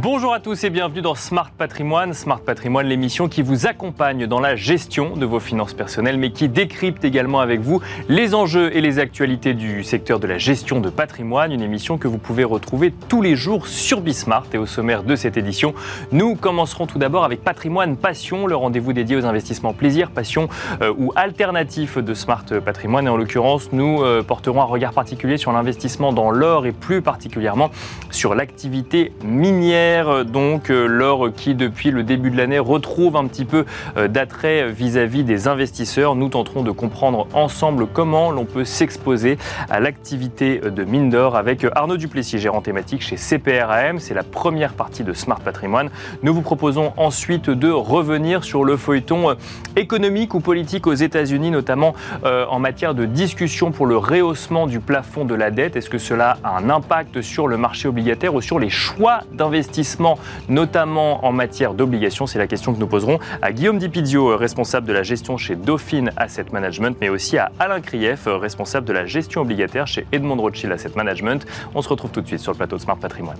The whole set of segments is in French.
Bonjour à tous et bienvenue dans Smart Patrimoine. Smart Patrimoine, l'émission qui vous accompagne dans la gestion de vos finances personnelles, mais qui décrypte également avec vous les enjeux et les actualités du secteur de la gestion de patrimoine. Une émission que vous pouvez retrouver tous les jours sur Bismart. Et au sommaire de cette édition, nous commencerons tout d'abord avec Patrimoine Passion, le rendez-vous dédié aux investissements plaisir, passion euh, ou alternatif de Smart Patrimoine. Et en l'occurrence, nous euh, porterons un regard particulier sur l'investissement dans l'or et plus particulièrement sur l'activité minière donc euh, l'or qui depuis le début de l'année retrouve un petit peu euh, d'attrait vis-à-vis des investisseurs. Nous tenterons de comprendre ensemble comment l'on peut s'exposer à l'activité de mine d'or avec Arnaud Duplessis, gérant thématique chez CPRAM. C'est la première partie de Smart Patrimoine. Nous vous proposons ensuite de revenir sur le feuilleton euh, économique ou politique aux États-Unis, notamment en matière de discussion pour le rehaussement du plafond de la dette. Est-ce que cela a un impact sur le marché obligataire ou sur les choix d'investissement notamment en matière d'obligations C'est la question que nous poserons à Guillaume Dipizio, responsable de la gestion chez Dauphine Asset Management, mais aussi à Alain Krief, responsable de la gestion obligataire chez Edmond Rothschild Asset Management. On se retrouve tout de suite sur le plateau de Smart Patrimoine.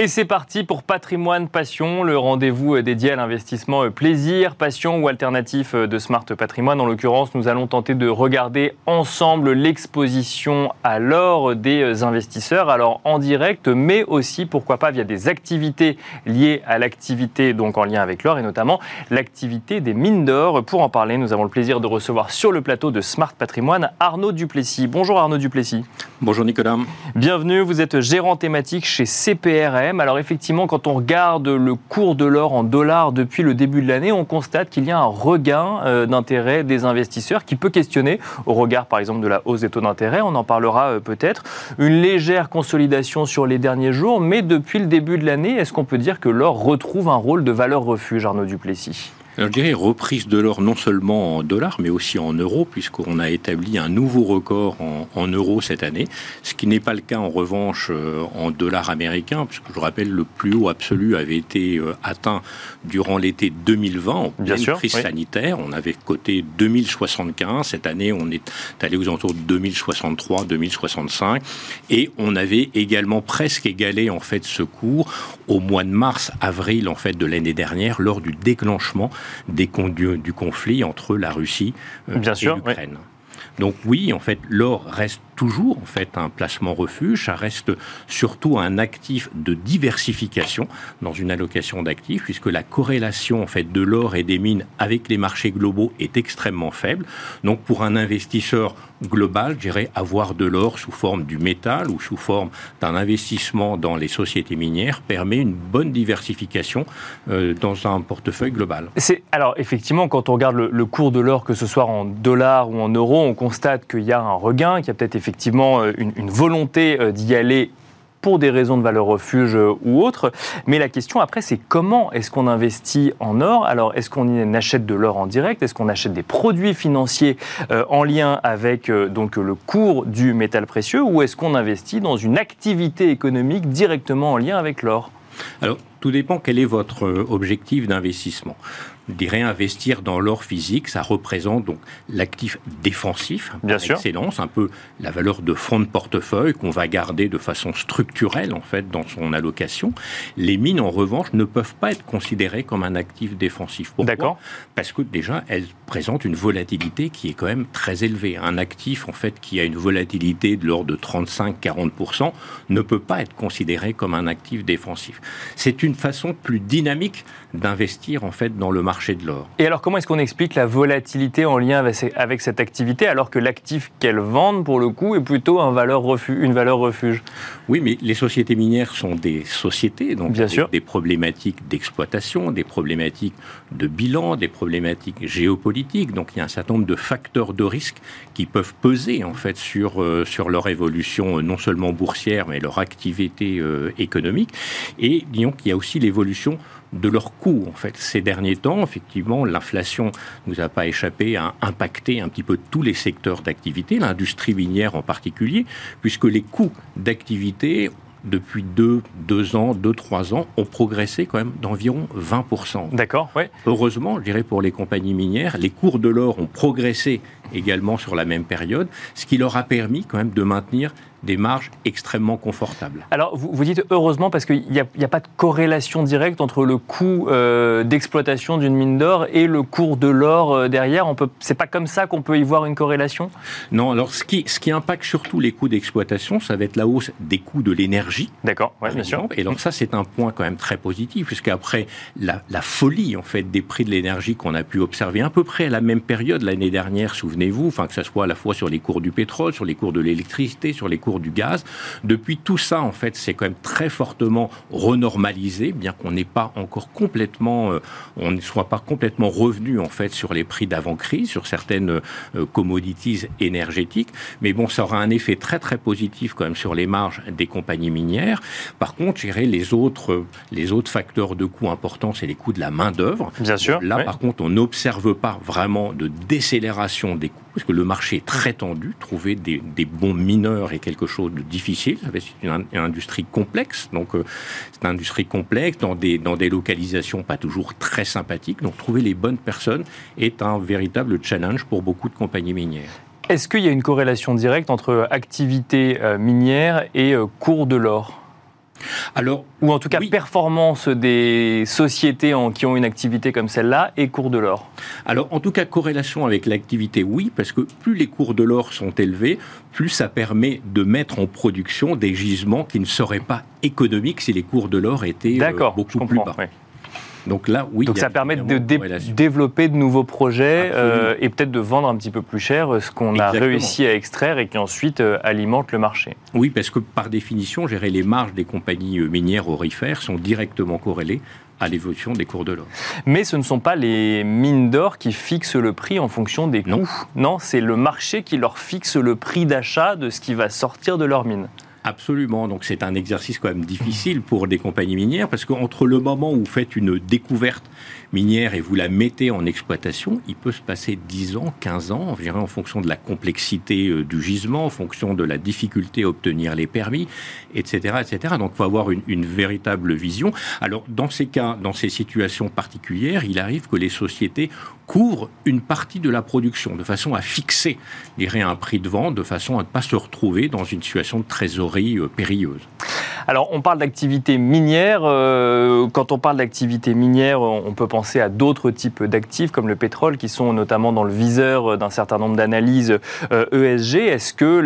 Et c'est parti pour Patrimoine Passion, le rendez-vous dédié à l'investissement plaisir, passion ou alternatif de Smart Patrimoine. En l'occurrence, nous allons tenter de regarder ensemble l'exposition à l'or des investisseurs, alors en direct, mais aussi, pourquoi pas, via des activités liées à l'activité, donc en lien avec l'or, et notamment l'activité des mines d'or. Pour en parler, nous avons le plaisir de recevoir sur le plateau de Smart Patrimoine Arnaud Duplessis. Bonjour Arnaud Duplessis. Bonjour Nicolas. Bienvenue, vous êtes gérant thématique chez Alors effectivement, quand on regarde le cours de l'or en dollars depuis le début de l'année, on constate qu'il y a un regain euh, d'intérêt des investisseurs qui peut questionner, au regard par exemple de la hausse des taux d'intérêt, on en parlera euh, peut-être, une légère consolidation sur les derniers jours, mais depuis le début de l'année, est-ce qu'on peut dire que l'or retrouve un rôle de valeur refuge, Arnaud Duplessis? Alors, je dirais reprise de l'or non seulement en dollars, mais aussi en euros, puisqu'on a établi un nouveau record en, euros cette année, ce qui n'est pas le cas en revanche euh, en dollars américains, puisque je rappelle le plus haut absolu avait été euh, atteint durant l'été 2020, en pleine crise sanitaire. On avait coté 2075. Cette année, on est allé aux alentours de 2063, 2065. Et on avait également presque égalé, en fait, ce cours au mois de mars, avril, en fait, de l'année dernière, lors du déclenchement des du conflit entre la Russie euh, et l'Ukraine. Donc oui, en fait, l'or reste toujours en fait un placement refuge, ça reste surtout un actif de diversification dans une allocation d'actifs puisque la corrélation en fait de l'or et des mines avec les marchés globaux est extrêmement faible. Donc pour un investisseur global, je dirais avoir de l'or sous forme du métal ou sous forme d'un investissement dans les sociétés minières permet une bonne diversification euh, dans un portefeuille global. C'est alors effectivement quand on regarde le, cours de l'or que ce soit en dollars ou en euros, on constate qu'il y a un regain, qu'il y a peut-être effectivement euh, une, volonté euh, d'y aller pour des raisons de valeur refuge euh, ou autres. Mais la question après, c'est comment est-ce qu'on investit en or? Alors, est-ce qu'on achète de l'or en direct? Est-ce qu'on achète des produits financiers en lien avec donc le cours du métal précieux? Ou est-ce qu'on investit dans une activité économique directement en lien avec l'or? Alors, tout dépend quel est votre objectif d'investissement dirais investir dans l'or physique, ça représente donc l'actif défensif Bien sûr. excellence, un peu la valeur de fonds de portefeuille qu'on va garder de façon structurelle en fait dans son allocation. Les mines en revanche ne peuvent pas être considérées comme un actif défensif. Pourquoi? Parce que déjà elles présentent une volatilité qui est quand même très élevée. Un actif en fait qui a une volatilité de l'ordre de 35-40% ne peut pas être considéré comme un actif défensif. C'est une façon plus dynamique d'investir en fait dans le marché de l'or. Et alors comment est-ce qu'on explique la volatilité en lien avec cette activité alors que l'actif qu'elles vendent pour le coup est plutôt un valeur refuge, une valeur refuge? Oui, mais les sociétés minières sont des sociétés donc Bien sûr. des problématiques d'exploitation, des problématiques de bilan, des problématiques géopolitiques. Donc il y a un certain nombre de facteurs de risque qui peuvent peser en fait sur euh, sur leur évolution euh, non seulement boursière mais leur activité euh, économique. Et disons qu'il y a aussi l'évolution de leurs coûts. En fait, ces derniers temps, effectivement, l'inflation nous a pas échappé à impacter un petit peu tous les secteurs d'activité, l'industrie minière en particulier, puisque les coûts d'activité depuis deux, deux ans, deux, trois ans, ont progressé quand même d'environ 20%. D'accord, oui. Heureusement, je dirais pour les compagnies minières, les cours de l'or ont progressé également sur la même période, ce qui leur a permis quand même de maintenir des marges extrêmement confortables. Alors, vous, vous dites heureusement parce qu'il n'y a, a, pas de corrélation directe entre le coût euh, d'exploitation d'une mine d'or et le cours de l'or euh, derrière. On peut, c'est pas comme ça qu'on peut y voir une corrélation? Non. Alors, ce qui, ce qui impacte surtout les coûts d'exploitation, ça va être la hausse des coûts de l'énergie. D'accord. Ouais, bien sûr. Et donc ça, c'est un point quand même très positif, puisqu'après la, la folie en fait des prix de l'énergie qu'on a pu observer à peu près à la même période l'année dernière, souvenez-vous, enfin que ça soit à la fois sur les cours du pétrole, sur les cours de l'électricité, sur les cours du gaz. Depuis tout ça, en fait, c'est quand même très fortement renormalisé, bien qu'on n'ait pas encore complètement, euh, on ne soit pas complètement revenu en fait sur les prix d'avant-crise, sur certaines euh, commodities énergétiques. Mais bon, ça aura un effet très très positif quand même sur les marges des compagnies minières. Par contre, je les autres, les autres facteurs de coûts importants, c'est les coûts de la main d'œuvre. Bien sûr. Là, par contre, on n'observe pas vraiment de décélération des parce que le marché est très tendu. Trouver des, des bons mineurs est quelque chose de difficile. C'est une, industrie complexe, donc euh, c'est une industrie complexe dans des, dans des localisations pas toujours très sympathiques. Donc trouver les bonnes personnes est un véritable challenge pour beaucoup de compagnies minières. Est-ce qu'il y a une corrélation directe entre activité euh, minière et euh, cours de l'or? Alors, ou en tout cas performance des sociétés en, qui ont une activité comme celle-là et cours de l'or. Alors en tout cas corrélation avec l'activité oui parce que plus les cours de l'or sont élevés, plus ça permet de mettre en production des gisements qui ne seraient pas économiques si les cours de l'or étaient euh, beaucoup plus bas. Donc là, oui. Donc ça permet de développer de nouveaux projets euh, et peut-être de vendre un petit peu plus cher euh, ce qu'on a réussi à extraire et qui ensuite euh, alimente le marché. Oui, parce que par définition, gérer les marges des compagnies minières orifères sont directement corrélées à l'évolution des cours de l'or. Mais ce ne sont pas les mines d'or qui fixent le prix en fonction des coûts. Non, non c'est le marché qui leur fixe le prix d'achat de ce qui va sortir de leur mine. Absolument. Donc c'est un exercice quand même difficile pour des compagnies minières parce qu'entre le moment où vous faites une découverte minière et vous la mettez en exploitation, il peut se passer 10 ans, 15 ans, en fonction de la complexité euh, du gisement, en fonction de la difficulté à obtenir les permis, etc. etc. Donc il faut avoir une, véritable vision. Alors dans ces cas, dans ces situations particulières, il arrive que les sociétés couvrent une partie de la production de façon à fixer, dirais, un prix de vente, de façon à ne pas se retrouver dans une situation de trésorerie euh, périlleuse. Alors on parle d'activité minière. Euh, quand on parle d'activité minière, on peut penser penser à d'autres types d'actifs comme le pétrole qui sont notamment dans le viseur d'un certain nombre d'analyses ESG. Euh, e Est-ce que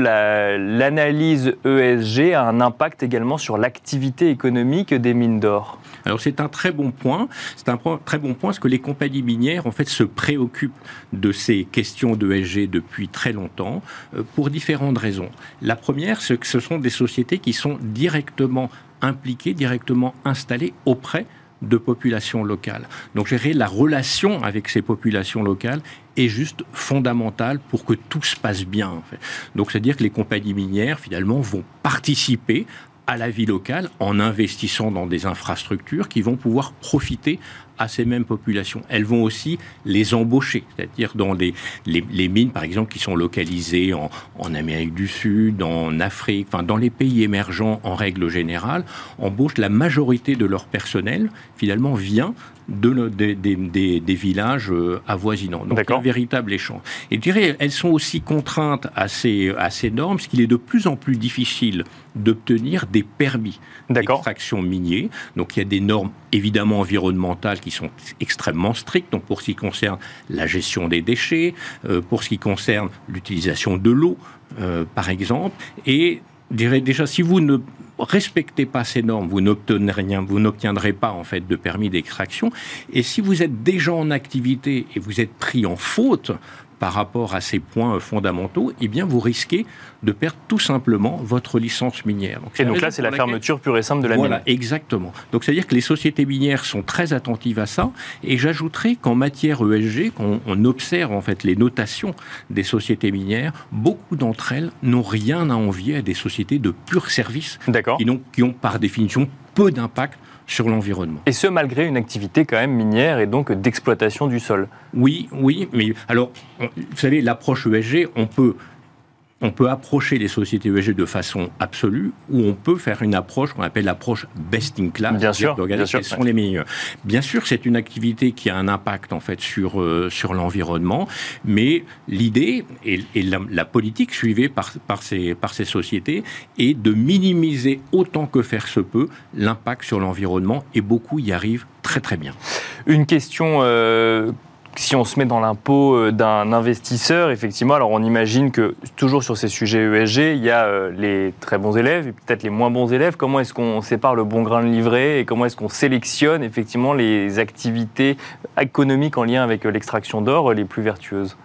l'analyse ESG a un impact également sur l'activité économique des mines d'or? Alors c'est un très bon point. C'est un très bon point parce que les compagnies minières en fait se préoccupent de ces questions d'ESG depuis très longtemps euh, pour différentes raisons. La première, c'est que ce sont des sociétés qui sont directement impliquées, directement installées auprès de populations locales. Donc gérer la relation avec ces populations locales est juste fondamentale pour que tout se passe bien. Donc c'est-à-dire que les compagnies minières, finalement, vont participer à la vie locale en investissant dans des infrastructures qui vont pouvoir profiter à ces mêmes populations. Elles vont aussi les embaucher, c'est-à-dire dans les, les, mines, par exemple, qui sont localisées en, en, Amérique du Sud, en Afrique, enfin dans les pays émergents en règle générale, embauchent la majorité de leur personnel, finalement, vient de, des, des, des, villages euh, avoisinants. Donc, un véritable échange. Et je dirais, elles sont aussi contraintes à ces, à ces normes, parce qu'il est de plus en plus difficile d'obtenir des permis d'extraction minier. Donc, il y a des normes évidemment environnementales qui sont extrêmement strictes. Donc, pour ce qui concerne la gestion des déchets, euh, pour ce qui concerne l'utilisation de l'eau, euh, par exemple. Et je dirais déjà, si vous ne respectez pas ces normes, vous n'obtiendrez rien, vous n'obtiendrez pas en fait de permis d'extraction. Et si vous êtes déjà en activité et vous êtes pris en faute par rapport à ces points fondamentaux, eh bien vous risquez de perdre tout simplement votre licence minière. Donc, et donc là, c'est la fermeture pure et simple de la mine. Voilà, exactement. Donc c'est-à-dire que les sociétés minières sont très attentives à ça. Et j'ajouterais qu'en matière ESG, quand on observe en fait les notations des sociétés minières, beaucoup d'entre elles n'ont rien à envier à des sociétés de pur service, qui, qui ont par définition peu d'impact sur l'environnement. Et ce, malgré une activité quand même minière et donc d'exploitation du sol. Oui, oui, mais alors, vous savez, l'approche ESG, on peut on peut approcher les sociétés ESG de façon absolue ou on peut faire une approche qu'on appelle l'approche best in class. Bien sûr, bien sûr, sont les meilleurs. Bien sûr, c'est une activité qui a un impact en fait sur euh, sur l'environnement, mais l'idée et, la, politique suivie par par ces par ces sociétés est de minimiser autant que faire se peut l'impact sur l'environnement et beaucoup y arrivent très très bien. Une question euh, si on se met dans l'impôt euh, d'un investisseur, effectivement, alors on imagine que toujours sur ces sujets ESG, il y a euh, les très bons élèves et peut-être les moins bons élèves. Comment est-ce qu'on sépare le bon grain de livret et comment est-ce qu'on sélectionne effectivement les activités économiques en lien avec l'extraction d'or les plus vertueuses?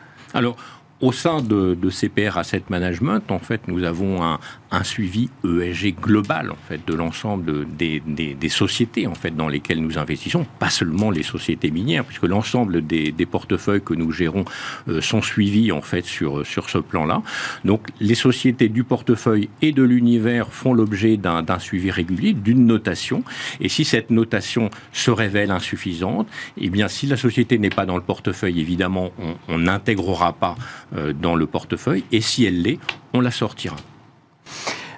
Au sein de, de, CPR Asset Management, en fait, nous avons un, un suivi ESG global, en fait, de l'ensemble des, des, des, sociétés, en fait, dans lesquelles nous investissons, pas seulement les sociétés minières, puisque l'ensemble des, des, portefeuilles que nous gérons euh, sont suivis, en fait, sur, sur ce plan-là. Donc, les sociétés du portefeuille et de l'univers font l'objet d'un suivi régulier, d'une notation, et si cette notation se révèle insuffisante, eh bien, si la société n'est pas dans le portefeuille, évidemment, on n'intégrera pas dans le portefeuille, et si elle l'est, on la sortira.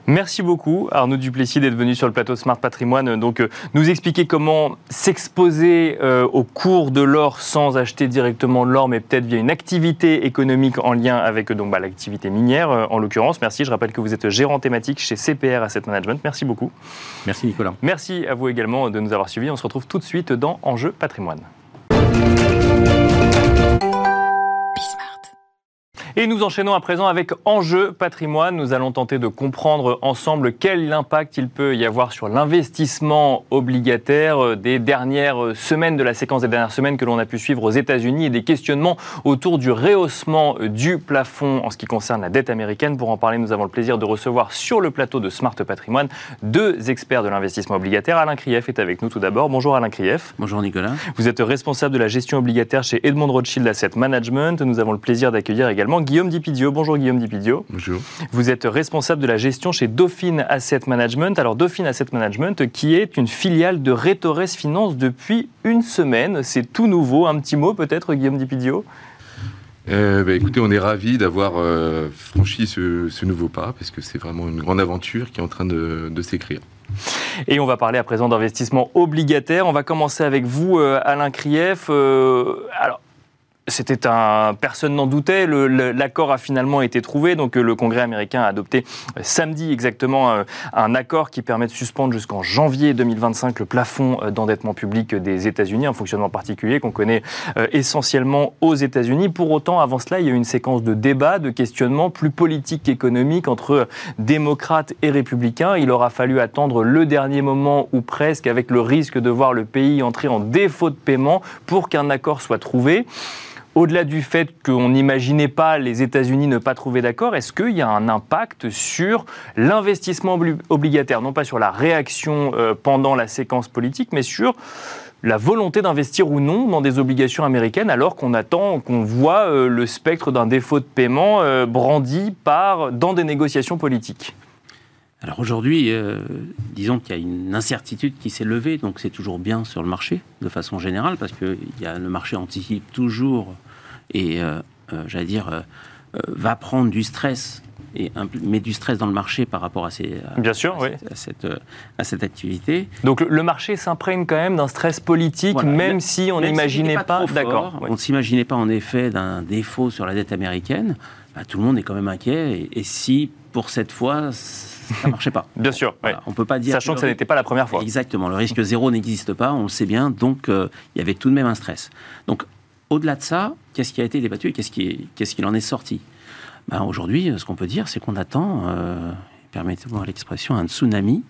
Merci beaucoup Arnaud Duplessis d'être venu sur le plateau Smart Patrimoine. Donc euh, nous expliquer comment s'exposer euh, au cours de l'or sans acheter directement de l'or, mais peut-être via une activité économique en lien avec donc bah, l'activité minière en l'occurrence. Merci. Je rappelle que vous êtes gérant thématique chez CPR Asset Management. Merci beaucoup. Merci Nicolas. Merci à vous également de nous avoir suivis. On se retrouve tout de suite dans Enjeu Patrimoine. Et nous enchaînons à présent avec Enjeu patrimoine. Nous allons tenter de comprendre ensemble quel impact il peut y avoir sur l'investissement obligataire des dernières semaines, de la séquence des dernières semaines que l'on a pu suivre aux États-Unis et des questionnements autour du rehaussement du plafond en ce qui concerne la dette américaine. Pour en parler, nous avons le plaisir de recevoir sur le plateau de Smart Patrimoine deux experts de l'investissement obligataire. Alain Krief est avec nous tout d'abord. Bonjour Alain Krief. Bonjour Nicolas. Vous êtes responsable de la gestion obligataire chez Edmond Rothschild Asset Management. Nous avons le plaisir d'accueillir également Guillaume Dipidio. Bonjour Guillaume Dipidio. Bonjour. Vous êtes responsable de la gestion chez Dauphine Asset Management. Alors Dauphine Asset Management qui est une filiale de Retores Finance depuis une semaine. C'est tout nouveau. Un petit mot peut-être Guillaume Dipidio? Euh, bah, écoutez, on est ravis d'avoir euh, franchi ce, nouveau pas parce que c'est vraiment une grande aventure qui est en train de, s'écrire. Et on va parler à présent d'investissement obligataire. On va commencer avec vous, euh, Alain Krief. alors, c'était un, personne n'en doutait. L'accord a finalement été trouvé. Donc le Congrès américain a adopté euh, samedi exactement euh, un accord qui permet de suspendre jusqu'en janvier 2025 le plafond euh, d'endettement public des États-Unis, un fonctionnement particulier qu'on connaît essentiellement aux États-Unis. Pour autant, avant cela, il y a eu une séquence de débats, de questionnements plus politiques qu'économiques entre démocrates et républicains. Il aura fallu attendre le dernier moment ou presque, avec le risque de voir le pays entrer en défaut de paiement pour qu'un accord soit trouvé. Au-delà du fait qu'on n'imaginait pas les États-Unis ne pas trouver d'accord, est-ce qu'il y a un impact sur l'investissement obligataire, non pas sur la réaction euh, pendant la séquence politique, mais sur la volonté d'investir ou non dans des obligations américaines alors qu'on attend, qu'on voit euh, le spectre d'un défaut de paiement euh, brandi dans des négociations politiques? Alors aujourd'hui, disons qu'il y a une incertitude qui s'est levée, donc c'est toujours bien sur le marché de façon générale, parce que y a, le marché anticipe toujours et, euh, euh, j'allais dire, euh, va prendre du stress et met du stress dans le marché par rapport à, ces, Bien sûr, oui. cette, à, cette, activité. Donc le marché s'imprègne quand même d'un stress politique, même si on n'imaginait pas. D'accord. On ne s'imaginait pas en effet d'un défaut sur la dette américaine. Bah, tout le monde est quand même inquiet. Et, si pour cette fois ça ne marchait pas. Bien sûr. On peut pas dire. Sachant que, ça n'était pas la première fois. Exactement. Le risque zéro n'existe pas, on le sait bien. Donc, il y avait tout de même un stress. Donc, au-delà de ça, qu'est-ce qui a été débattu et qu'est-ce qu'il en est sorti? Ben, Aujourd'hui, ce qu'on peut dire, c'est qu'on attend, euh, permettez-moi l'expression, un tsunami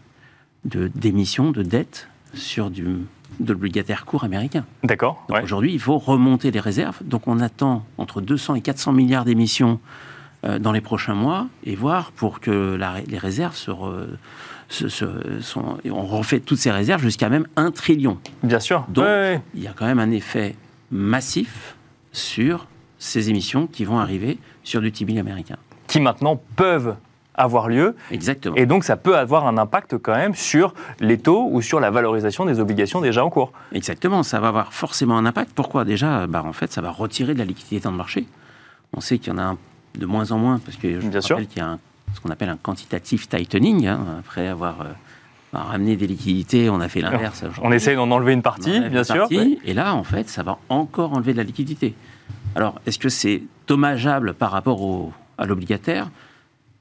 de d'émissions de dettes sur du, de l'obligataire court américain. D'accord. Aujourd'hui, il faut remonter les réserves. Donc on attend entre 200 et 400 milliards d'émissions euh, dans les prochains mois et voir pour que les réserves se, sont, on refait toutes ces réserves jusqu'à même un trillion. Bien sûr. Donc il y a quand même un effet massif sur ces émissions qui vont arriver sur du T-bill américain. Qui maintenant peuvent avoir lieu. Exactement. Et donc ça peut avoir un impact quand même sur les taux ou sur la valorisation des obligations déjà en cours. Exactement, ça va avoir forcément un impact. Pourquoi Déjà, bah, en fait, ça va retirer de la liquidité dans le marché. On sait qu'il y en a de moins en moins, parce que je Bien rappelle qu'il y a un- ce qu'on appelle un quantitative tightening. hein, après avoir euh, ramené des liquidités, on a fait l'inverse. On essaye d'en enlever une partie, bien une sûr. partie, Et là, en fait, ça va encore enlever de la liquidité. Alors, est-ce que c'est dommageable par rapport au- à l'obligataire?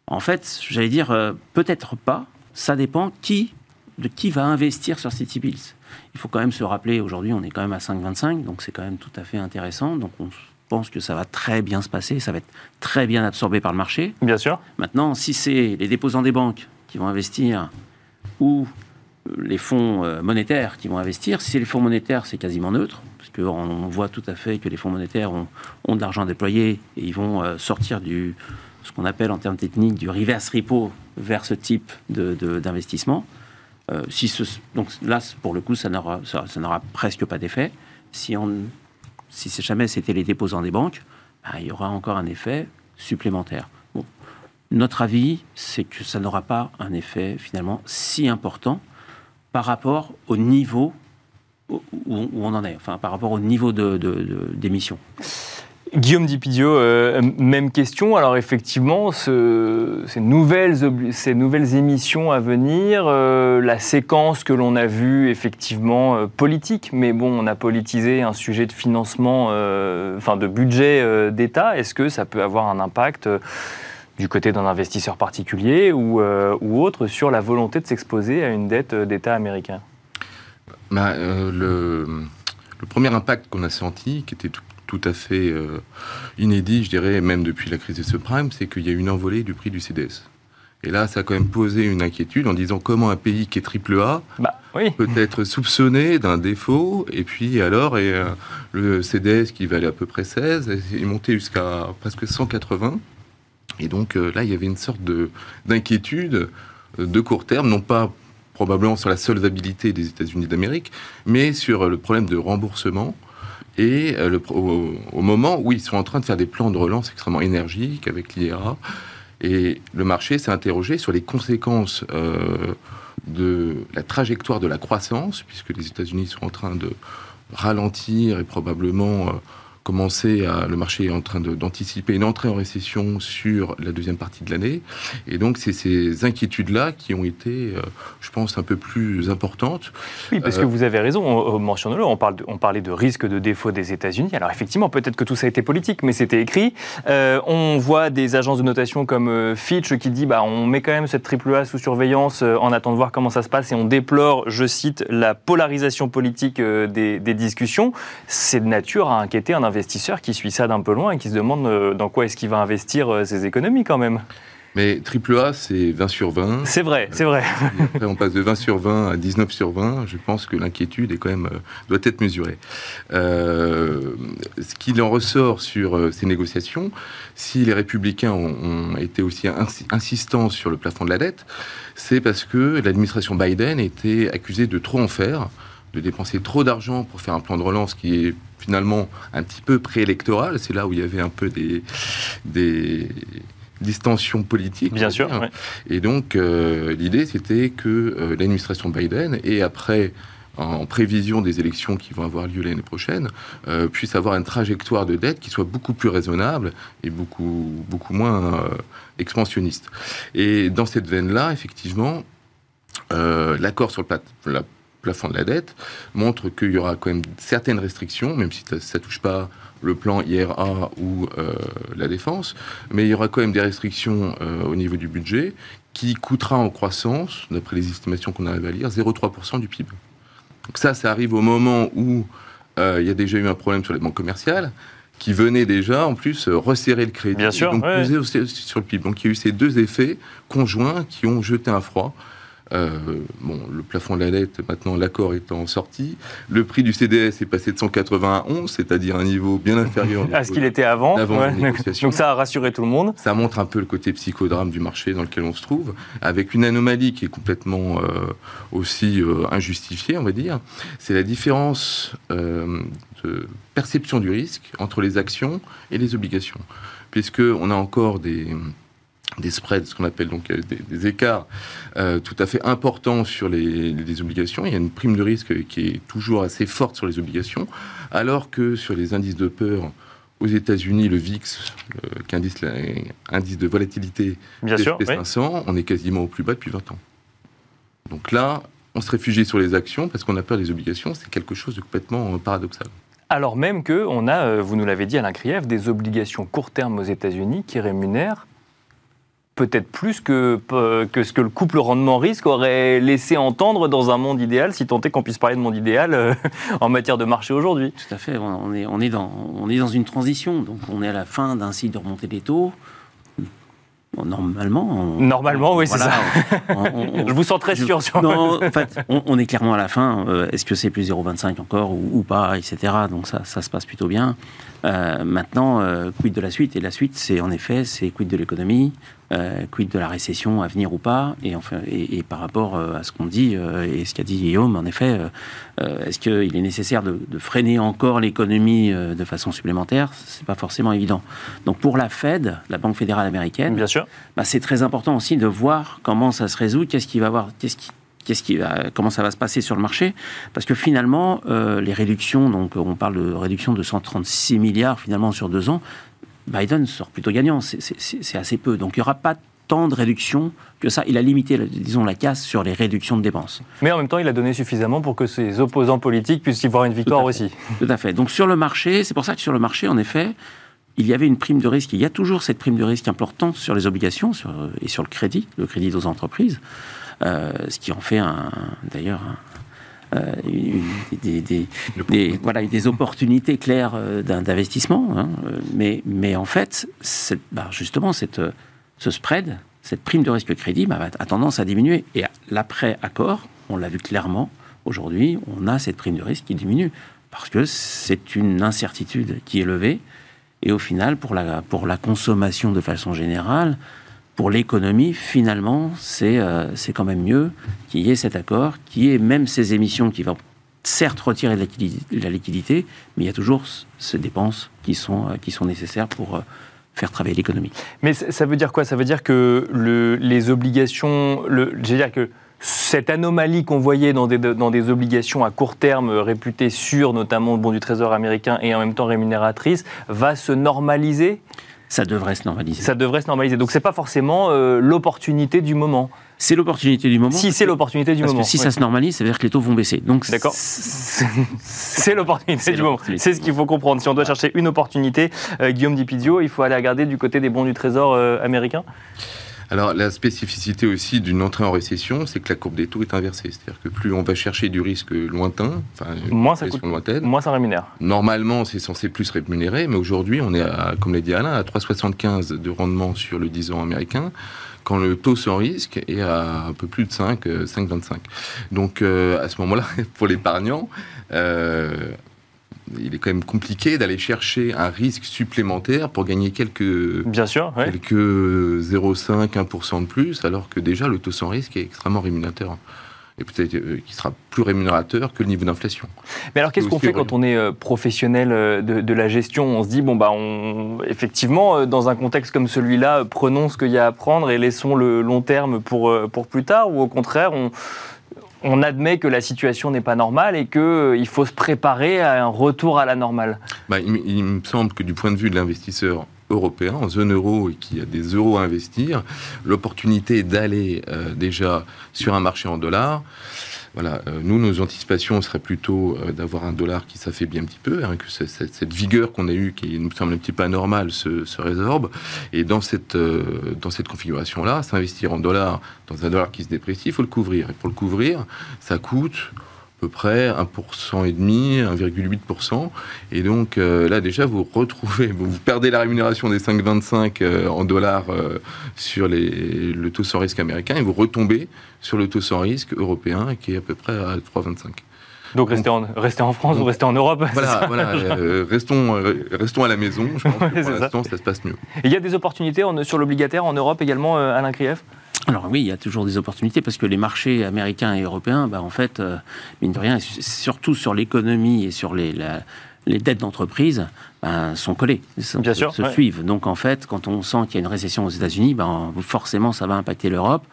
En fait, j'allais dire euh, peut-être pas. Ça dépend qui, de qui va investir sur ces T-bills. Il faut quand même se rappeler, aujourd'hui, on est quand même à 5,25, donc c'est quand même tout à fait intéressant. Donc, on pense que ça va très bien se passer, ça va être très bien absorbé par le marché. Bien sûr. Maintenant, si c'est les déposants des banques qui vont investir ou euh, les fonds euh, monétaires qui vont investir, si c'est les fonds monétaires, c'est quasiment neutre, parce qu'on on voit tout à fait que les fonds monétaires ont, ont de l'argent déployé et ils vont euh, sortir du ce qu'on appelle en termes techniques du reverse repo vers ce type de- de- d'investissement. Euh, si ce- donc là, pour le coup, ça n'aura ça- ça n'aura presque pas d'effet. Si, on, si jamais c'était les déposants des banques, bah, il y aura encore un effet supplémentaire. Bon. Notre avis, c'est que ça n'aura pas un effet finalement si important par rapport au niveau où, on en est, enfin par rapport au niveau de- de- d'émission. Guillaume Dipidio, euh, même question. Alors effectivement, ce- ces, nouvelles émissions à venir, euh, la séquence que l'on a vue effectivement euh, politique, mais bon, on a politisé un sujet de financement, enfin de budget d'État. Est-ce que ça peut avoir un impact du côté d'un investisseur particulier ou, autre sur la volonté de s'exposer à une dette d'État américain? Bah, le premier impact qu'on a senti, qui était tout, tout à fait euh, inédit, je dirais, même depuis la crise des subprimes, c'est qu'il y a eu une envolée du prix du CDS. Et là, ça a quand même posé une inquiétude en disant comment un pays qui est triple A Bah oui. peut être soupçonné d'un défaut, et puis alors, et, euh, le CDS qui valait à peu près 16 est monté jusqu'à presque 180. Et donc euh, là, il y avait une sorte de- d'inquiétude de court terme, non pas probablement sur la solvabilité des États-Unis d'Amérique, mais sur le problème de remboursement. Et euh, au moment où ils sont en train de faire des plans de relance extrêmement énergiques avec l'IRA, et le marché s'est interrogé sur les conséquences euh, de la trajectoire de la croissance, puisque les États-Unis sont en train de ralentir et probablement euh, à. Le marché est en train d'anticiper une entrée en récession sur la deuxième partie de l'année. Et donc, c'est ces inquiétudes-là qui ont été, euh, je pense, un peu plus importantes. Oui, parce Euh, que vous avez raison, on- on- mentionnez-le, on, parle de- on parlait de risque de défaut des États-Unis. Alors effectivement, peut-être que tout ça a été politique, mais c'était écrit. Euh, on voit des agences de notation comme euh, Fitch qui dit bah, on met quand même cette triple A sous surveillance euh, en attendant de voir comment ça se passe et on déplore, je cite, la polarisation politique euh, des, des discussions. C'est de nature à inquiéter un investisseur qui suit ça d'un peu loin et qui se demande euh, dans quoi est-ce qu'il va investir euh, ses économies quand même. Mais AAA, c'est 20 sur 20. C'est vrai, c'est vrai. Et après, on passe de 20 sur 20 à 19 sur 20. Je pense que l'inquiétude est quand même euh, doit être mesurée. Euh, ce qu'il en ressort sur euh, ces négociations, si les républicains ont, ont été aussi insi- insistants sur le plafond de la dette, c'est parce que l'administration Biden était accusée de trop en faire, de dépenser trop d'argent pour faire un plan de relance qui est finalement un petit peu préélectoral. C'est là où il y avait un peu des, des distensions politiques. Bien sûr. ouais. Et donc, euh, l'idée, c'était que euh, l'administration Biden, et après, en prévision des élections qui vont avoir lieu l'année prochaine, euh, puisse avoir une trajectoire de dette qui soit beaucoup plus raisonnable et beaucoup, beaucoup moins euh, expansionniste. Et dans cette veine-là, effectivement, euh, l'accord sur le plat- la plafond de la dette montre qu'il y aura quand même certaines restrictions, même si ça ne touche pas le plan IRA ou euh, la défense, mais il y aura quand même des restrictions euh, au niveau du budget qui coûtera en croissance, d'après les estimations qu'on arrive à lire, 0,3% du PIB. Donc ça, ça arrive au moment où euh, il y a déjà eu un problème sur les banques commerciales qui venait déjà, en plus, resserrer le crédit Bien sûr, donc ouais. peser sur le PIB. Donc il y a eu ces deux effets conjoints qui ont jeté un froid. Euh, bon, le plafond de la dette, maintenant l'accord étant sorti, le prix du CDS est passé de 180 à 11, c'est-à-dire un niveau bien inférieur À ce qu'il était avant. d'avant ouais. Donc ça a rassuré tout le monde. Ça montre un peu le côté psychodrame du marché dans lequel on se trouve, avec une anomalie qui est complètement euh, aussi euh, injustifiée, on va dire. C'est la différence de perception du risque entre les actions et les obligations, puisque on a encore des des spreads, ce qu'on appelle donc euh, des, des écarts euh, tout à fait importants sur les, les obligations. Il y a une prime de risque qui est toujours assez forte sur les obligations, alors que sur les indices de peur, aux États-Unis, le VIX, indice, l'indice de volatilité Bien des sûr, oui. SP500, on est quasiment au plus bas depuis 20 ans. Donc là, on se réfugie sur les actions parce qu'on a peur des obligations. C'est quelque chose de complètement euh, paradoxal. Alors même que on a, euh, vous nous l'avez dit Alain Krief, des obligations court terme aux États-Unis qui rémunèrent peut-être plus que, euh, que ce que le couple rendement-risque aurait laissé entendre dans un monde idéal, si tant est qu'on puisse parler de monde idéal euh, en matière de marché aujourd'hui. Tout à fait. On est, on, est dans, on est dans une transition. Donc, on est à la fin d'un cycle de remontée des taux. Normalement. on- Normalement, oui, c'est ça. on- Je vous sens très je- sûr sur Non, en fait, on, on est clairement à la fin. Euh, Est-ce que c'est plus 0,25 encore ou, ou pas, etc. Donc ça, ça se passe plutôt bien. Euh, maintenant, euh, quid de la suite? Et la suite, c'est en effet, c'est quid de l'économie, euh, quid de la récession à venir ou pas. Et, enfin, et, et par rapport euh, à ce qu'on dit euh, et ce qu'a dit Guillaume, en effet, euh, est-ce qu'il est nécessaire de, de freiner encore l'économie de façon supplémentaire? C'est pas forcément évident. Donc pour la Fed, la Banque fédérale américaine, Bien sûr. bah, c'est très important aussi de voir comment ça se résout, qu'est-ce qui va avoir, qu'est-ce qui, qu'est-ce qui va, comment ça va se passer sur le marché, parce que finalement, euh, les réductions, donc on parle de réduction de 136 milliards finalement sur deux ans, Biden sort plutôt gagnant, c'est, assez peu, donc il n'y aura pas tant de réductions que ça. Il a limité, disons, la casse sur les réductions de dépenses. Mais en même temps, il a donné suffisamment pour que ses opposants politiques puissent y voir une victoire Tout aussi. Tout à fait. Donc sur le marché, c'est pour ça que sur le marché, en effet, il y avait une prime de risque. Il y a toujours cette prime de risque importante sur les obligations sur- et sur le crédit, le crédit aux entreprises, euh, ce qui en fait d'ailleurs une- des, des- des- voilà, des opportunités claires euh, d'investissement. hein. Euh, Mais, mais en fait, bah, justement, cette, euh, ce spread, cette prime de risque crédit bah, a tendance à diminuer. Et l'après-accord, on l'a vu clairement, aujourd'hui, on a cette prime de risque qui diminue. Parce que c'est une incertitude qui est levée. Et au final, pour la, pour la consommation de façon générale, pour l'économie, finalement, c'est euh, c'est quand même mieux qu'il y ait cet accord, qu'il y ait même ces émissions qui vont certes retirer de la liquidité, mais il y a toujours ce- ces dépenses qui sont, euh, qui sont nécessaires pour euh, faire travailler l'économie. Mais ça veut dire quoi? Ça veut dire que le- les obligations, je veux dire que cette anomalie qu'on voyait dans des, dans des obligations à court terme réputées sûres, notamment le bon du Trésor américain et en même temps rémunératrices, va se normaliser? Ça devrait se normaliser. Ça devrait se normaliser. Donc c'est pas forcément euh, l'opportunité du moment. C'est l'opportunité du moment. Si c'est l'opportunité du Parce moment. que si oui. ça se normalise, ça veut dire que les taux vont baisser. Donc D'accord. c'est- l'opportunité du moment. C'est ce qu'il faut comprendre. Si on doit chercher une opportunité, euh, Guillaume Dipidio, il faut aller regarder du côté des bons du Trésor euh, américain. Alors, la spécificité aussi d'une entrée en récession, c'est que la courbe des taux est inversée. C'est-à-dire que plus on va chercher du risque lointain, enfin, Moins ça récession coûte. lointaine, Moins ça rémunère. Normalement, c'est censé plus rémunérer, mais aujourd'hui, on est, à, comme l'a dit Alain, à 3,75 de rendement sur le 10 ans américain, quand le taux sans risque est à un peu plus de 5, euh, 5,25. Donc, euh, à ce moment-là, pour l'épargnant, euh, il est quand même compliqué d'aller chercher un risque supplémentaire pour gagner quelques, Bien sûr. ouais. quelques 0,5, 1% de plus, alors que déjà le taux sans risque est extrêmement rémunérateur. Et peut-être euh, qu'il sera plus rémunérateur que le niveau d'inflation. Mais alors, qu'est-ce qu'on fait quand on est euh, professionnel euh, de, de la gestion? On se dit, bon, bah, on, effectivement, euh, dans un contexte comme celui-là, prenons ce qu'il y a à prendre et laissons le long terme pour, pour plus tard Ou au contraire, on, on admet que la situation n'est pas normale et qu'il faut se préparer à un retour à la normale. Bah, il me semble que du point de vue de l'investisseur européen, en zone euro et qui a des euros à investir, l'opportunité d'aller euh, déjà sur un marché en dollars, voilà, euh, nous, nos anticipations seraient plutôt euh, d'avoir un dollar qui s'affaiblit un petit peu, hein, que ce- cette, vigueur qu'on a eue, qui nous semble un petit peu anormale, se, se résorbe. Et dans cette, euh, dans cette configuration-là, s'investir en dollars dans un dollar qui se déprécie, il faut le couvrir. Et pour le couvrir, ça coûte peu près 1% et demi, 1,8%. Et donc euh, là déjà vous retrouvez, vous perdez la rémunération des 5,25 euh, en dollars euh, sur les, le taux sans risque américain et vous retombez sur le taux sans risque européen qui est à peu près à 3,25. Donc, restez en, France ou restez en Europe Voilà, euh, restons, euh, restons à la maison. Je pense que pour ça. l'instant ça se passe mieux. Et Il y a des opportunités en- sur l'obligataire en Europe également, euh, Alain Krief? Alors oui, il y a toujours des opportunités parce que les marchés américains et européens, bah, en fait, euh, mine de rien, surtout sur l'économie et sur les, la- les dettes d'entreprise ben, sont collées, Bien se, sûr, se ouais. suivent. Donc en fait, quand on sent qu'il y a une récession aux États-Unis, ben, forcément ça va impacter l'Europe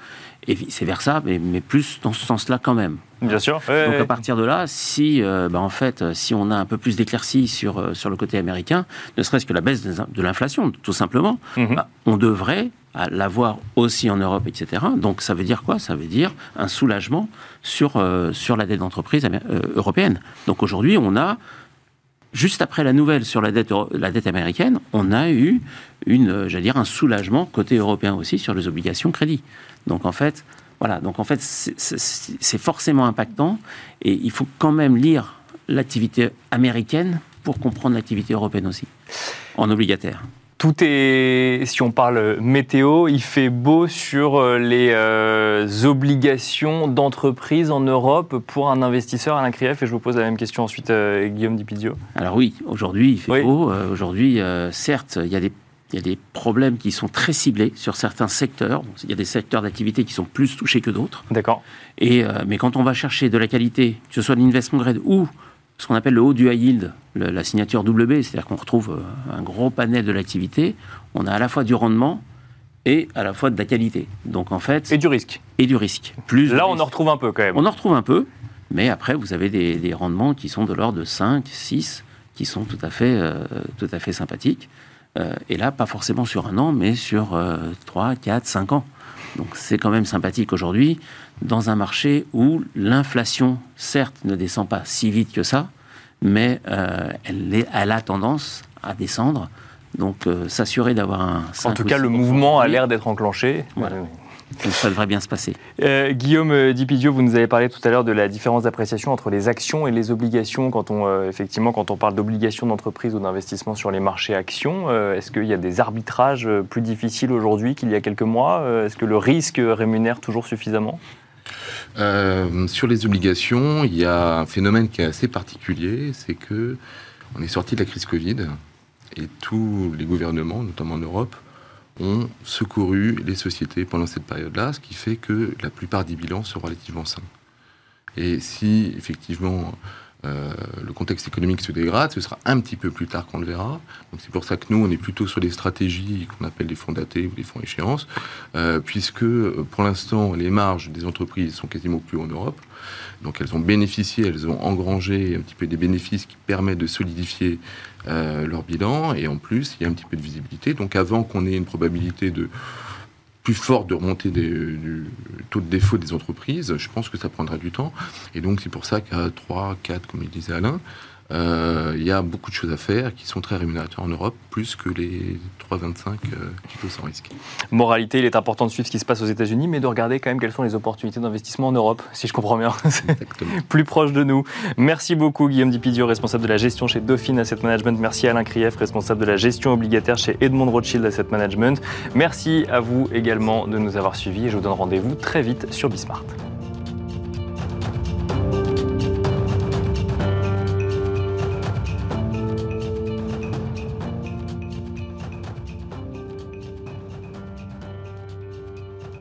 et vice-versa, mais, mais plus dans ce sens-là quand même. Bien sûr. Ouais, Donc ouais. à partir de là, si euh, ben, en fait, si on a un peu plus d'éclaircies sur, euh, sur le côté américain, ne serait-ce que la baisse de l'inflation, tout simplement, Mhm. bah, on devrait à l'avoir aussi en Europe, etc. Donc ça veut dire quoi? Ça veut dire un soulagement sur, euh, sur la dette d'entreprise euh, européenne. Donc aujourd'hui, on a, juste après la nouvelle sur la dette, la dette américaine, on a eu une, euh, dire, un soulagement côté européen aussi sur les obligations crédit. Donc en fait, voilà, donc en fait, c'est forcément impactant et il faut quand même lire l'activité américaine pour comprendre l'activité européenne aussi, en obligataire. Tout est, si on parle météo, il fait beau sur euh, les euh, obligations d'entreprise en Europe pour un investisseur, Alain Krief, et je vous pose la même question ensuite, euh, Guillaume Dipidio. Alors oui, aujourd'hui, il fait Oui. beau. Euh, aujourd'hui, certes, il y, a des, il y a des problèmes qui sont très ciblés sur certains secteurs. Il y a des secteurs d'activité qui sont plus touchés que d'autres. D'accord. Et, mais quand on va chercher de la qualité, que ce soit de l'investment grade ou ce qu'on appelle le haut du high yield, le- la signature WB, c'est-à-dire qu'on retrouve euh, un gros panel de l'activité, on a à la fois du rendement et à la fois de la qualité. Donc en fait, Et du risque. et du risque. Plus Là, on risque. en retrouve un peu quand même. On en retrouve un peu, mais après, vous avez des, des rendements qui sont de l'ordre de 5, 6, qui sont tout à fait, euh, tout à fait sympathiques. Euh, et là, pas forcément sur un an, mais sur euh, 3, 4, 5 ans. Donc c'est quand même sympathique aujourd'hui, dans un marché où l'inflation, certes, ne descend pas si vite que ça, mais euh, elle, est- elle a tendance à descendre. Donc euh, s'assurer d'avoir un... En 5 tout ou cas, le 6% mouvement a l'air d'être enclenché. Voilà. Donc ça devrait bien se passer. Euh, Guillaume euh, Dipidio, vous nous avez parlé tout à l'heure de la différence d'appréciation entre les actions et les obligations quand on, euh, effectivement, quand on parle d'obligations d'entreprise ou d'investissement sur les marchés actions. Euh, Est-ce qu'il y a des arbitrages plus difficiles aujourd'hui qu'il y a quelques mois? Euh, Est-ce que le risque rémunère toujours suffisamment? Euh, sur les obligations, il y a un phénomène qui est assez particulier, c'est que on est sorti de la crise Covid et tous les gouvernements, notamment en Europe, ont secouru les sociétés pendant cette période-là, ce qui fait que la plupart des bilans sont relativement sains. Et si effectivement euh, le contexte économique se dégrade, ce sera un petit peu plus tard qu'on le verra. Donc c'est pour ça que nous, on est plutôt sur des stratégies qu'on appelle des fonds datés ou des fonds échéances, euh, puisque pour l'instant, les marges des entreprises sont quasiment plus en Europe. Donc elles ont bénéficié, elles ont engrangé un petit peu des bénéfices qui permettent de solidifier euh, leur bilan. Et en plus, il y a un petit peu de visibilité. Donc avant qu'on ait une probabilité de plus forte de remontée des- du taux de défaut des entreprises, je pense que ça prendra du temps. Et donc c'est pour ça qu'à 3, 4, comme il disait Alain, il y a beaucoup de choses à faire qui sont très rémunérateurs en Europe, plus que les 3,25 euh, taux sans risque. Moralité, il est important de suivre ce qui se passe aux États-Unis, mais de regarder quand même quelles sont les opportunités d'investissement en Europe, si je comprends bien. Exactement. plus proche de nous. Merci beaucoup Guillaume Dipidio, responsable de la gestion chez Dauphine Asset Management. Merci Alain Krief, responsable de la gestion obligataire chez Edmond Rothschild Asset Management. Merci à vous également de nous avoir suivis et je vous donne rendez-vous très vite sur Bismart.